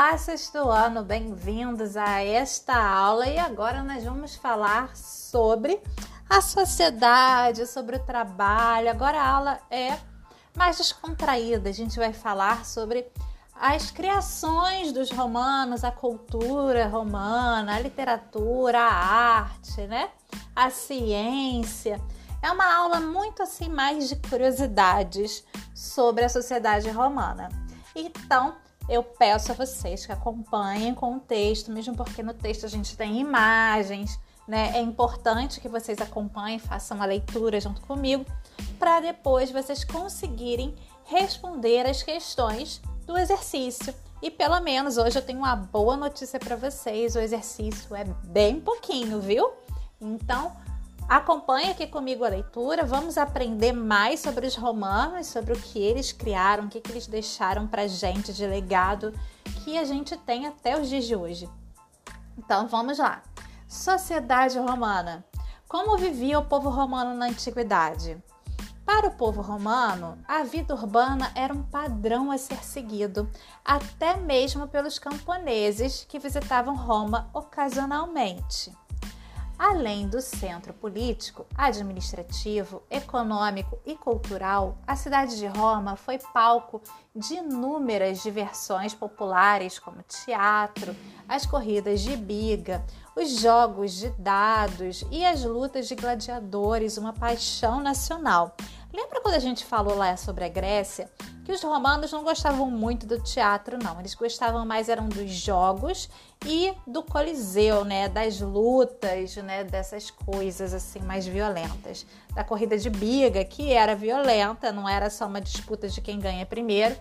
Olá, sexto ano, bem-vindos a esta aula e agora nós vamos falar sobre a sociedade, sobre o trabalho. Agora a aula é mais descontraída, a gente vai falar sobre as criações dos romanos, a cultura romana, a literatura, a arte, né? A ciência. É uma aula muito assim mais de curiosidades sobre a sociedade romana. Então, eu peço a vocês que acompanhem com o texto, mesmo porque no texto a gente tem imagens, né? É importante que vocês acompanhem, façam a leitura junto comigo, para depois vocês conseguirem responder as questões do exercício. E pelo menos hoje eu tenho uma boa notícia para vocês: o exercício é bem pouquinho, viu? Então, Acompanhe aqui comigo a leitura, vamos aprender mais sobre os romanos, sobre o que eles criaram, o que, que eles deixaram para gente de legado que a gente tem até os dias de hoje. Então vamos lá. Sociedade romana. Como vivia o povo romano na antiguidade? Para o povo romano, a vida urbana era um padrão a ser seguido, até mesmo pelos camponeses que visitavam Roma ocasionalmente. Além do centro político, administrativo, econômico e cultural, a cidade de Roma foi palco de inúmeras diversões populares, como teatro, as corridas de biga, os jogos de dados e as lutas de gladiadores, uma paixão nacional. Lembra quando a gente falou lá sobre a Grécia? Que os romanos não gostavam muito do teatro, não. Eles gostavam mais eram dos jogos e do coliseu, né? Das lutas, né? Dessas coisas assim mais violentas. Da corrida de biga, que era violenta, não era só uma disputa de quem ganha primeiro.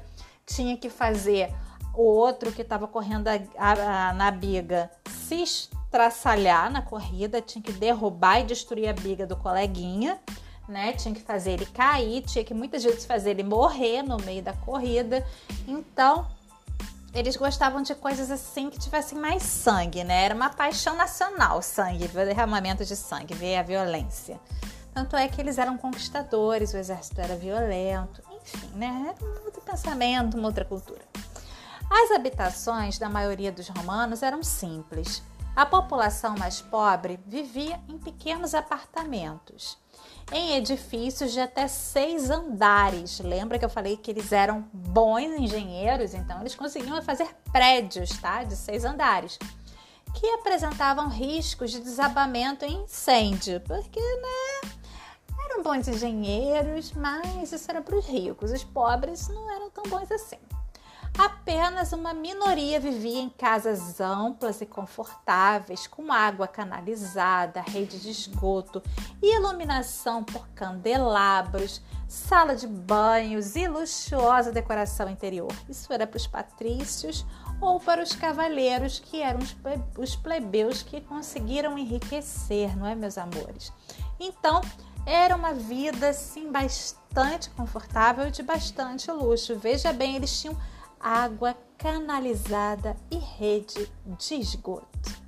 Tinha que fazer o outro que estava correndo a, a, a, na biga se estraçalhar na corrida, tinha que derrubar e destruir a biga do coleguinha né? Tinha que fazer ele cair, tinha que muitas vezes fazer ele morrer no meio da corrida. Então, eles gostavam de coisas assim que tivessem mais sangue, né? Era uma paixão nacional, sangue, derramamento de sangue, ver a violência. Tanto é que eles eram conquistadores, o exército era violento, enfim, né? Era um outro pensamento, uma outra cultura. As habitações da maioria dos romanos eram simples. A população mais pobre vivia em pequenos apartamentos em edifícios de até seis andares. Lembra que eu falei que eles eram bons engenheiros, então eles conseguiam fazer prédios, tá? De seis andares, que apresentavam riscos de desabamento e incêndio, porque, né? Eram bons engenheiros, mas isso era para os ricos. Os pobres não eram tão bons assim. Apenas uma minoria vivia em casas amplas e confortáveis, com água canalizada, rede de esgoto e iluminação por candelabros, sala de banhos e luxuosa decoração interior. Isso era para os patrícios ou para os cavaleiros, que eram os plebeus que conseguiram enriquecer, não é, meus amores? Então, era uma vida sim bastante confortável e de bastante luxo. Veja bem, eles tinham água canalizada e rede de esgoto.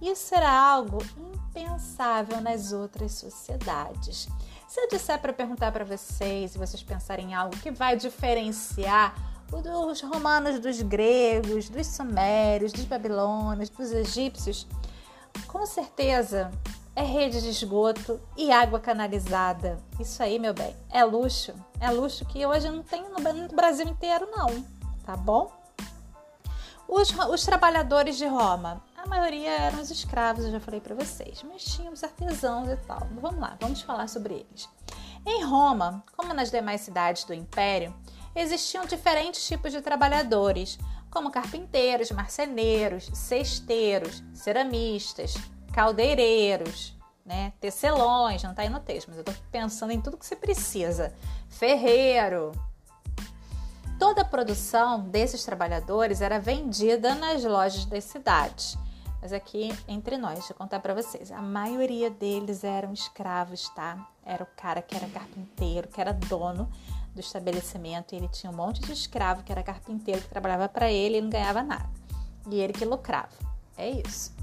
Isso era algo impensável nas outras sociedades. Se eu disser para perguntar para vocês, e vocês pensarem em algo que vai diferenciar os romanos dos gregos, dos sumérios, dos babilônios, dos egípcios, com certeza é rede de esgoto e água canalizada. Isso aí, meu bem, é luxo. É luxo que hoje não tem no Brasil inteiro, não, tá bom? Os, os trabalhadores de Roma, a maioria eram os escravos, eu já falei para vocês, mas tínhamos artesãos e tal. Vamos lá, vamos falar sobre eles. Em Roma, como nas demais cidades do Império, existiam diferentes tipos de trabalhadores, como carpinteiros, marceneiros, cesteiros, ceramistas, caldeireiros, né? Tecelões, não está aí no texto, mas eu estou pensando em tudo que você precisa. Ferreiro. Toda a produção desses trabalhadores era vendida nas lojas das cidades. Mas aqui entre nós, deixa eu contar para vocês, a maioria deles eram escravos, tá? Era o cara que era carpinteiro, que era dono do estabelecimento, e ele tinha um monte de escravo que era carpinteiro que trabalhava para ele e não ganhava nada. E ele que lucrava. É isso.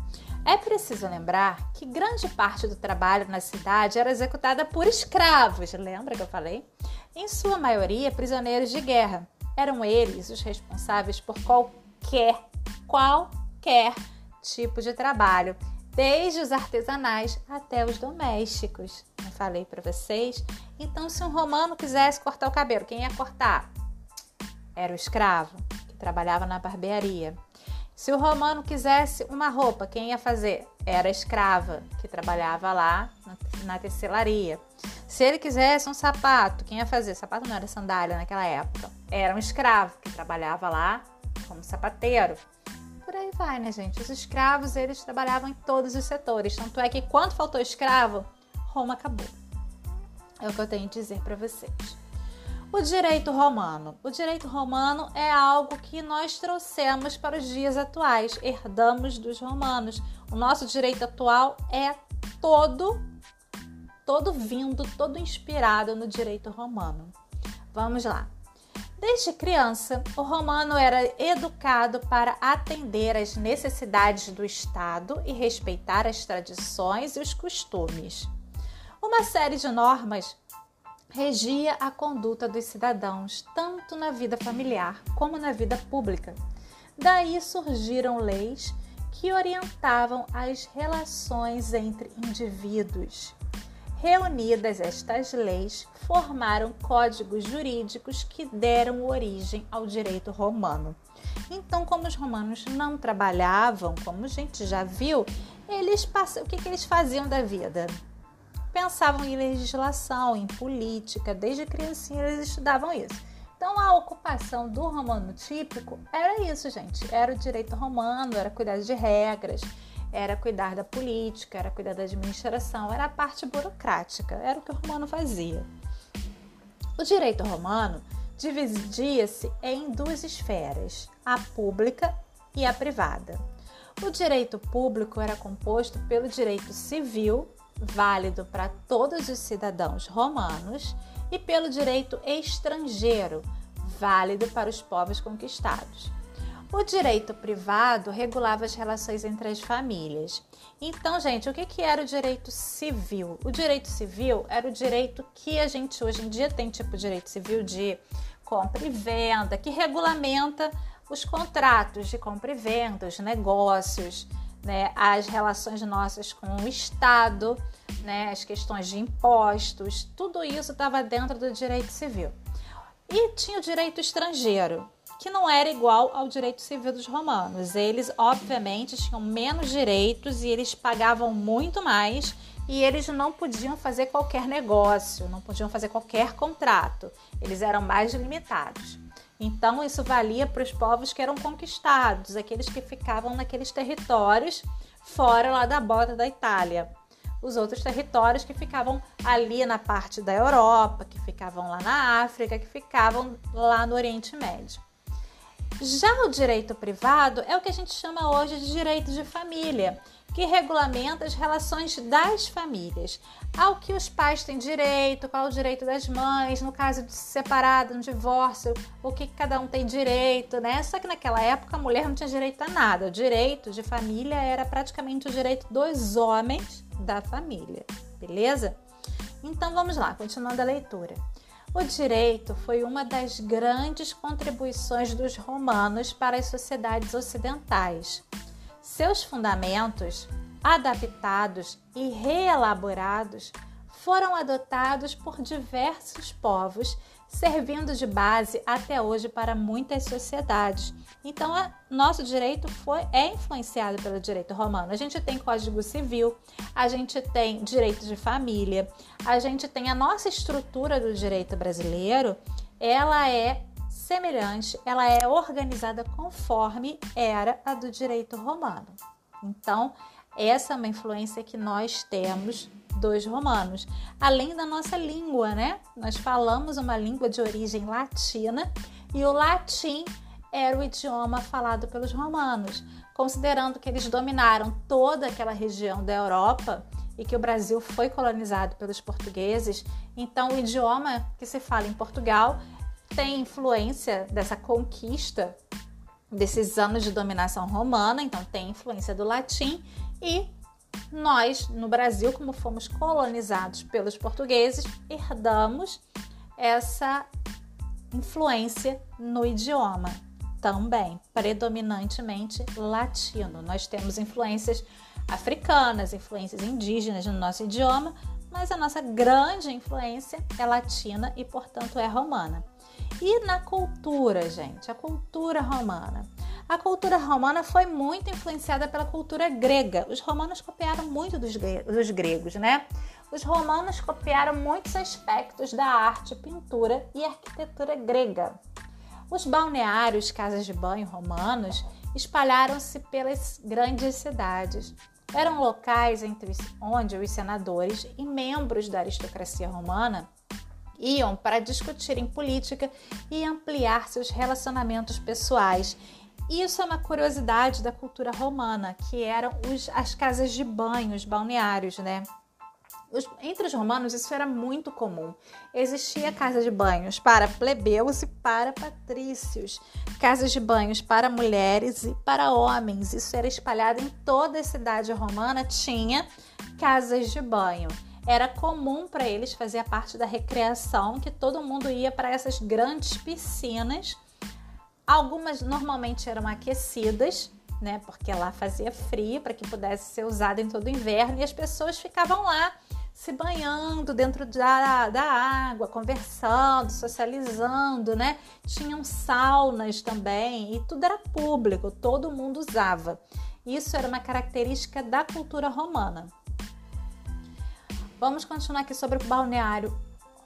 É preciso lembrar que grande parte do trabalho na cidade era executada por escravos, lembra que eu falei? Em sua maioria, prisioneiros de guerra. eram eles os responsáveis por qualquer, qualquer tipo de trabalho, desde os artesanais até os domésticos. Eu falei para vocês. Então, se um romano quisesse cortar o cabelo, quem ia cortar? Era o escravo, que trabalhava na barbearia. Se o romano quisesse uma roupa, quem ia fazer? Era a escrava, que trabalhava lá na tecelaria. Se ele quisesse um sapato, quem ia fazer? Sapato não era sandália naquela época. Era um escravo, que trabalhava lá como sapateiro. Por aí vai, né, gente? Os escravos, eles trabalhavam em todos os setores. Tanto é que quando faltou escravo, Roma acabou. É o que eu tenho a dizer para vocês. O direito romano. O direito romano é algo que nós trouxemos para os dias atuais, herdamos dos romanos. O nosso direito atual é todo todo vindo, todo inspirado no direito romano. Vamos lá. Desde criança, o romano era educado para atender às necessidades do Estado e respeitar as tradições e os costumes. Uma série de normas regia a conduta dos cidadãos, tanto na vida familiar como na vida pública. Daí surgiram leis que orientavam as relações entre indivíduos. Reunidas estas leis, formaram códigos jurídicos que deram origem ao direito romano. Então, como os romanos não trabalhavam, como a gente já viu, eles passam, o que, que eles faziam da vida? Pensavam em legislação, em política, desde criancinha eles estudavam isso. Então, a ocupação do romano típico era isso, gente. Era o direito romano, era cuidar de regras, era cuidar da política, era cuidar da administração, era a parte burocrática, era o que o romano fazia. O direito romano dividia-se em duas esferas, a pública e a privada. O direito público era composto pelo direito civil, válido para todos os cidadãos romanos, e pelo direito estrangeiro, válido para os povos conquistados. O direito privado regulava as relações entre as famílias. Então, gente, o que, que era o direito civil? O direito civil era o direito que a gente hoje em dia tem, tipo direito civil de compra e venda, que regulamenta os contratos de compra e venda, os negócios, né, as relações nossas com o Estado, né, as questões de impostos, tudo isso estava dentro do direito civil. E tinha o direito estrangeiro, que não era igual ao direito civil dos romanos. Eles, obviamente, tinham menos direitos e eles pagavam muito mais e eles não podiam fazer qualquer negócio, não podiam fazer qualquer contrato. Eles eram mais limitados. Então, isso valia para os povos que eram conquistados, aqueles que ficavam naqueles territórios fora lá da bota da Itália. Os outros territórios que ficavam ali na parte da Europa, que ficavam lá na África, que ficavam lá no Oriente Médio. Já o direito privado é o que a gente chama hoje de direito de família, que regulamenta as relações das famílias, ao que os pais têm direito, qual o direito das mães, no caso de se separar, de um divórcio, o que cada um tem direito, né? Só que naquela época a mulher não tinha direito a nada. O direito de família era praticamente o direito dos homens da família, beleza? Então vamos lá, continuando a leitura. O direito foi uma das grandes contribuições dos romanos para as sociedades ocidentais. Seus fundamentos, adaptados e reelaborados, foram adotados por diversos povos servindo de base até hoje para muitas sociedades. Então, a, nosso direito foi, é influenciado pelo direito romano. A gente tem Código Civil, a gente tem direito de família, a gente tem a nossa estrutura do direito brasileiro, ela é semelhante, ela é organizada conforme era a do direito romano. Então, essa é uma influência que nós temos dos romanos, além da nossa língua, né? Nós falamos uma língua de origem latina e o latim era o idioma falado pelos romanos, considerando que eles dominaram toda aquela região da Europa e que o Brasil foi colonizado pelos portugueses, então o idioma que se fala em Portugal tem influência dessa conquista desses anos de dominação romana, então tem influência do latim e nós, no Brasil, como fomos colonizados pelos portugueses, herdamos essa influência no idioma, também predominantemente latino. Nós temos influências africanas, influências indígenas no nosso idioma, mas a nossa grande influência é latina e, portanto, é romana. E na cultura, gente, a cultura romana. A cultura romana foi muito influenciada pela cultura grega. Os romanos copiaram muito dos, gregos, né? Os romanos copiaram muitos aspectos da arte, pintura e arquitetura grega. Os balneários, casas de banho romanos espalharam-se pelas grandes cidades. Eram locais entre onde os senadores e membros da aristocracia romana iam para discutirem política e ampliar seus relacionamentos pessoais. Isso é uma curiosidade da cultura romana, que eram os, as casas de banho, os balneários, né? Os, entre os romanos isso era muito comum. Existia casa de banhos para plebeus e para patrícios, casas de banhos para mulheres e para homens. Isso era espalhado em toda a cidade romana, tinha casas de banho. Era comum para eles fazer a parte da recreação, que todo mundo ia para essas grandes piscinas. Algumas normalmente eram aquecidas, né? Porque lá fazia frio para que pudesse ser usada em todo o inverno e as pessoas ficavam lá se banhando dentro da, da água, conversando, socializando, né? Tinham saunas também e tudo era público, todo mundo usava. Isso era uma característica da cultura romana. Vamos continuar aqui sobre o balneário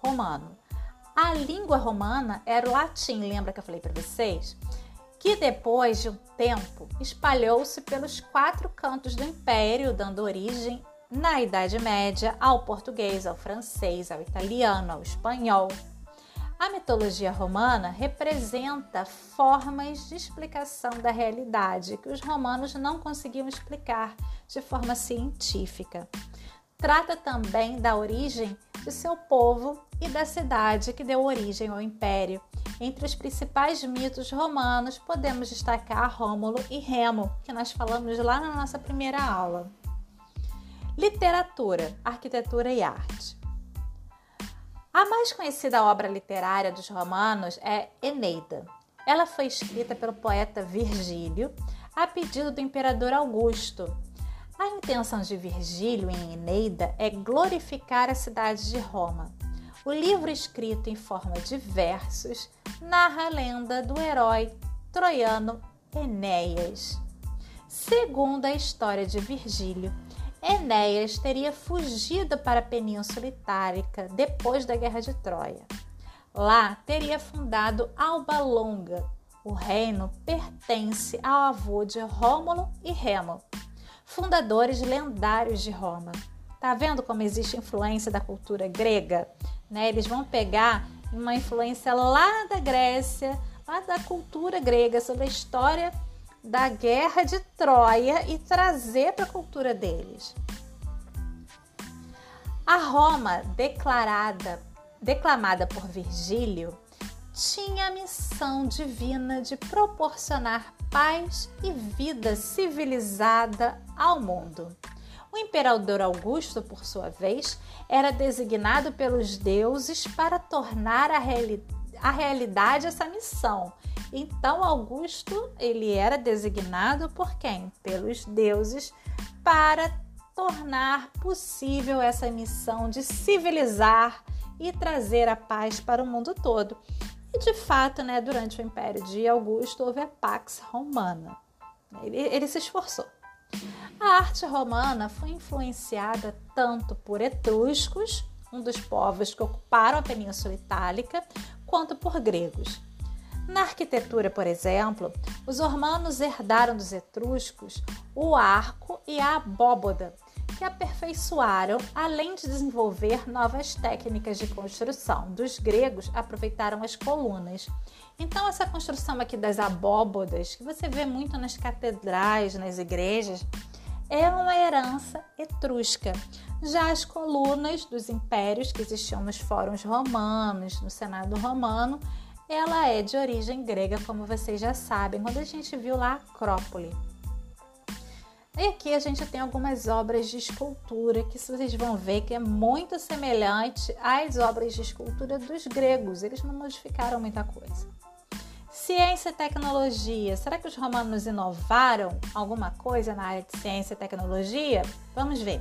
romano. A língua romana era o latim, lembra que eu falei para vocês? Que depois de um tempo espalhou-se pelos quatro cantos do império, dando origem na Idade Média, ao português, ao francês, ao italiano, ao espanhol. A mitologia romana representa formas de explicação da realidade que os romanos não conseguiam explicar de forma científica. Trata também da origem de seu povo e da cidade que deu origem ao império. Entre os principais mitos romanos, podemos destacar Rômulo e Remo, que nós falamos lá na nossa primeira aula. Literatura, arquitetura e arte. A mais conhecida obra literária dos romanos é Eneida. Ela foi escrita pelo poeta Virgílio a pedido do imperador Augusto. A intenção de Virgílio em Eneida é glorificar a cidade de Roma. O livro, escrito em forma de versos, narra a lenda do herói troiano Enéas. Segundo a história de Virgílio, Enéas teria fugido para a Península Itálica depois da Guerra de Troia. Lá teria fundado Alba Longa. O reino pertence ao avô de Rômulo e Remo, fundadores lendários de Roma. Tá vendo como existe influência da cultura grega? Né? Eles vão pegar uma influência lá da Grécia, lá da cultura grega, sobre a história da guerra de Troia e trazer para a cultura deles. A Roma, declarada, declamada por Virgílio, tinha a missão divina de proporcionar paz e vida civilizada ao mundo. O imperador Augusto, por sua vez, era designado pelos deuses para tornar a, reali a realidade essa missão então Augusto, ele era designado por quem? Pelos deuses para tornar possível essa missão de civilizar e trazer a paz para o mundo todo. De fato, né, durante o Império de Augusto houve a Pax Romana. Ele, ele se esforçou. A arte romana foi influenciada tanto por etruscos, um dos povos que ocuparam a Península Itálica, quanto por gregos. Na arquitetura, por exemplo, os romanos herdaram dos etruscos o arco e a abóboda, que aperfeiçoaram, além de desenvolver novas técnicas de construção. Dos gregos aproveitaram as colunas. Então, essa construção aqui das abóbodas, que você vê muito nas catedrais, nas igrejas, é uma herança etrusca. Já as colunas dos impérios que existiam nos fóruns romanos, no Senado romano, ela é de origem grega, como vocês já sabem, quando a gente viu lá a Acrópole. E aqui a gente tem algumas obras de escultura que vocês vão ver que é muito semelhante às obras de escultura dos gregos. Eles não modificaram muita coisa. Ciência e tecnologia. Será que os romanos inovaram alguma coisa na área de ciência e tecnologia? Vamos ver.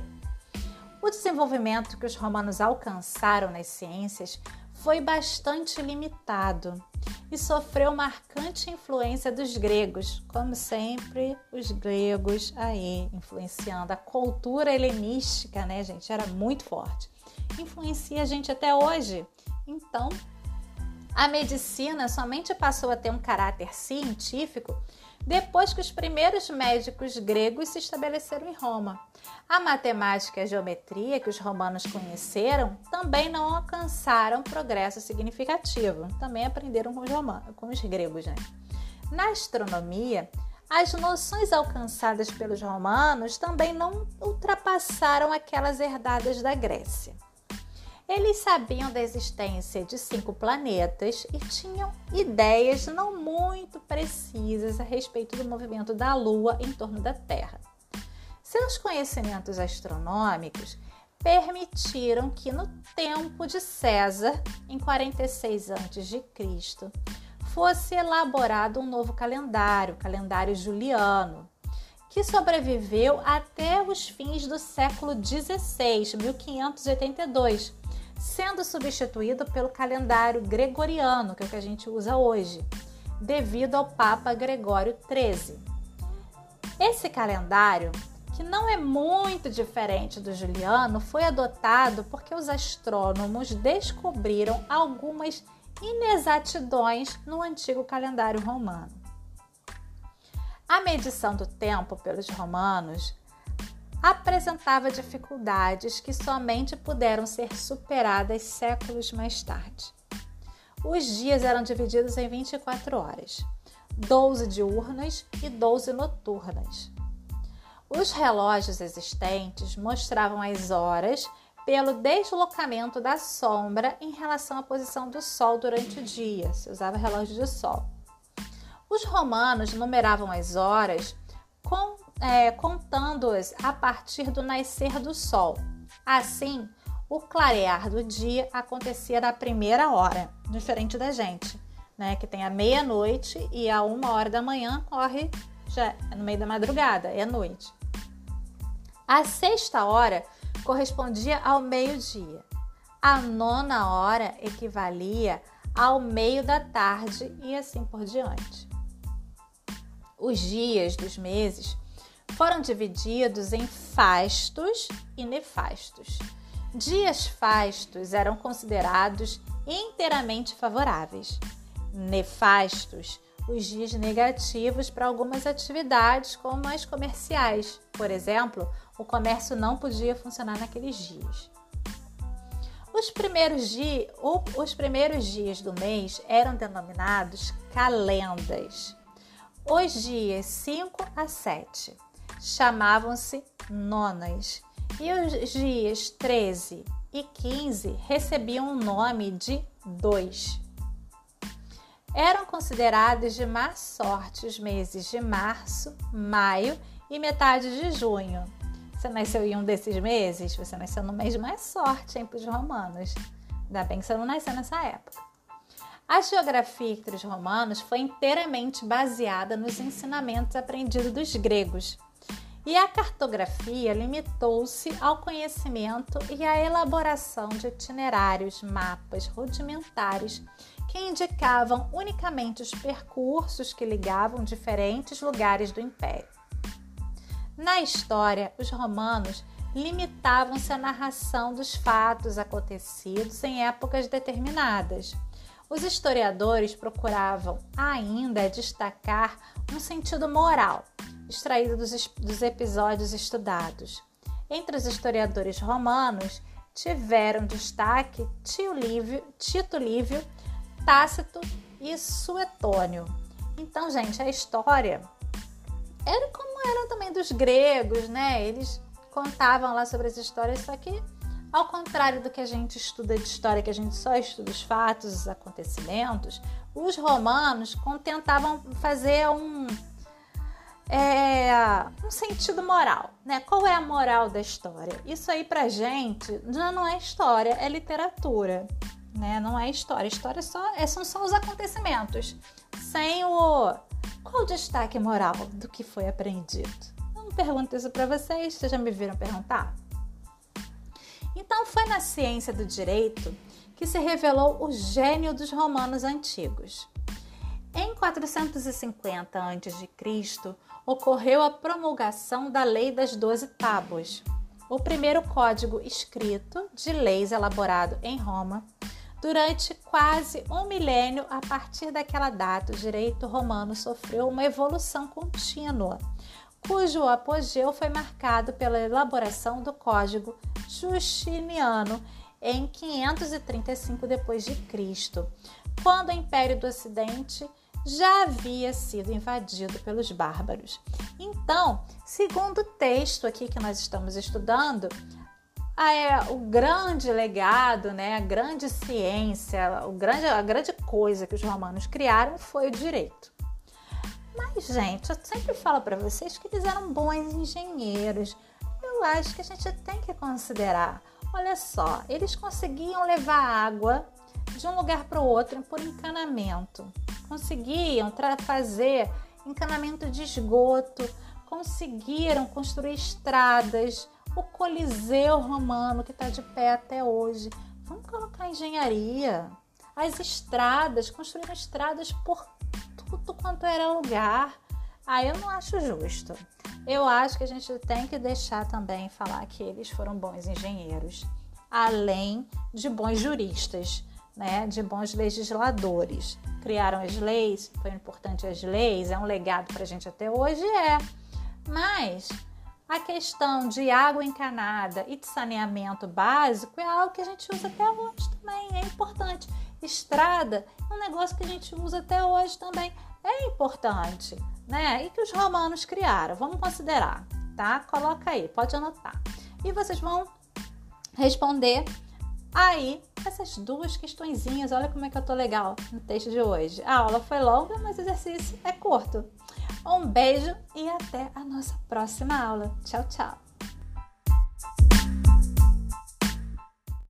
O desenvolvimento que os romanos alcançaram nas ciências foi bastante limitado e sofreu marcante influência dos gregos, como sempre, os gregos aí influenciando a cultura helenística, né, gente? Era muito forte. Influencia a gente até hoje. Então, a medicina somente passou a ter um caráter científico depois que os primeiros médicos gregos se estabeleceram em Roma. A matemática e a geometria que os romanos conheceram também não alcançaram progresso significativo. Também aprenderam com os, romanos, com os gregos. Né? Na astronomia, as noções alcançadas pelos romanos também não ultrapassaram aquelas herdadas da Grécia. Eles sabiam da existência de cinco planetas e tinham ideias não muito precisas a respeito do movimento da Lua em torno da Terra. Seus conhecimentos astronômicos permitiram que no tempo de César, em 46 a.C., fosse elaborado um novo calendário, o calendário juliano, que sobreviveu até os fins do século XVI, 1582, sendo substituído pelo calendário gregoriano, que é o que a gente usa hoje, devido ao Papa Gregório XIII. Esse calendário, que não é muito diferente do juliano, foi adotado porque os astrônomos descobriram algumas inexatidões no antigo calendário romano. A medição do tempo pelos romanos apresentava dificuldades que somente puderam ser superadas séculos mais tarde. Os dias eram divididos em 24 horas, 12 diurnas e 12 noturnas. Os relógios existentes mostravam as horas pelo deslocamento da sombra em relação à posição do Sol durante o dia, se usava relógio de sol. Os romanos numeravam as horas com é, contando-as a partir do nascer do sol. Assim, o clarear do dia acontecia na primeira hora, diferente da gente, né? Que tem a meia-noite e a uma hora da manhã corre já é no meio da madrugada, é noite. A sexta hora correspondia ao meio-dia. A nona hora equivalia ao meio da tarde e assim por diante. Os dias dos meses foram divididos em fastos e nefastos. Dias fastos eram considerados inteiramente favoráveis. Nefastos, os dias negativos para algumas atividades, como as comerciais. Por exemplo, o comércio não podia funcionar naqueles dias. Os primeiros, os primeiros dias do mês eram denominados calendas. Os dias 5 a 7 chamavam-se nonas, e os dias 13 e 15 recebiam o nome de dois. Eram considerados de má sorte os meses de março, maio e metade de junho. Você nasceu em um desses meses? Você nasceu no mês de mais sorte, hein, para os romanos. Ainda bem que você não nasceu nessa época. A geografia entre os romanos foi inteiramente baseada nos ensinamentos aprendidos dos gregos e a cartografia limitou-se ao conhecimento e à elaboração de itinerários, mapas rudimentares que indicavam unicamente os percursos que ligavam diferentes lugares do império. Na história, os romanos limitavam-se à narração dos fatos acontecidos em épocas determinadas. Os historiadores procuravam ainda destacar um sentido moral, extraído dos, dos episódios estudados. Entre os historiadores romanos tiveram destaque Tio Lívio, Tito Lívio, Tácito e Suetônio. Então, gente, a história era como era também dos gregos, né? Eles contavam lá sobre as histórias, só que ao contrário do que a gente estuda de história, que a gente só estuda os fatos, os acontecimentos, os romanos tentavam fazer um é, um sentido moral, né? Qual é a moral da história? Isso aí pra gente já não é história, é literatura, né? Não é história. História só, é, são só os acontecimentos, sem o qual o destaque moral do que foi aprendido. Eu não pergunto isso para vocês, vocês já me viram perguntar? Então foi na ciência do direito que se revelou o gênio dos romanos antigos. Em 450 a.C., ocorreu a promulgação da Lei das Doze Tábuas, o primeiro código escrito de leis elaborado em Roma. Durante quase um milênio, a partir daquela data, o direito romano sofreu uma evolução contínua, cujo apogeu foi marcado pela elaboração do Código Justiniano em 535 d.C., quando o Império do Ocidente já havia sido invadido pelos bárbaros. Então, segundo o texto aqui que nós estamos estudando, é, o grande legado, né, a grande ciência, o grande, a grande coisa que os romanos criaram foi o direito. Mas, gente, eu sempre falo para vocês que eles eram bons engenheiros. Eu acho que a gente tem que considerar. Olha só, eles conseguiam levar água de um lugar para o outro por encanamento conseguiam fazer encanamento de esgoto, conseguiram construir estradas, o Coliseu Romano que está de pé até hoje. Vamos colocar engenharia. As estradas, construíram estradas por tudo quanto era lugar. Ah, eu não acho justo. Eu acho que a gente tem que deixar também falar que eles foram bons engenheiros, além de bons juristas né, de bons legisladores. Criaram as leis, foi importante as leis, é um legado para a gente até hoje, é. Mas a questão de água encanada e de saneamento básico é algo que a gente usa até hoje também, é importante. Estrada é um negócio que a gente usa até hoje também, é importante, né? E que os romanos criaram, vamos considerar, tá? Coloca aí, pode anotar. E vocês vão responder Aí, essas duas questõezinhas, olha como é que eu tô legal no texto de hoje. A aula foi longa, mas o exercício é curto. Um beijo e até a nossa próxima aula. Tchau, tchau!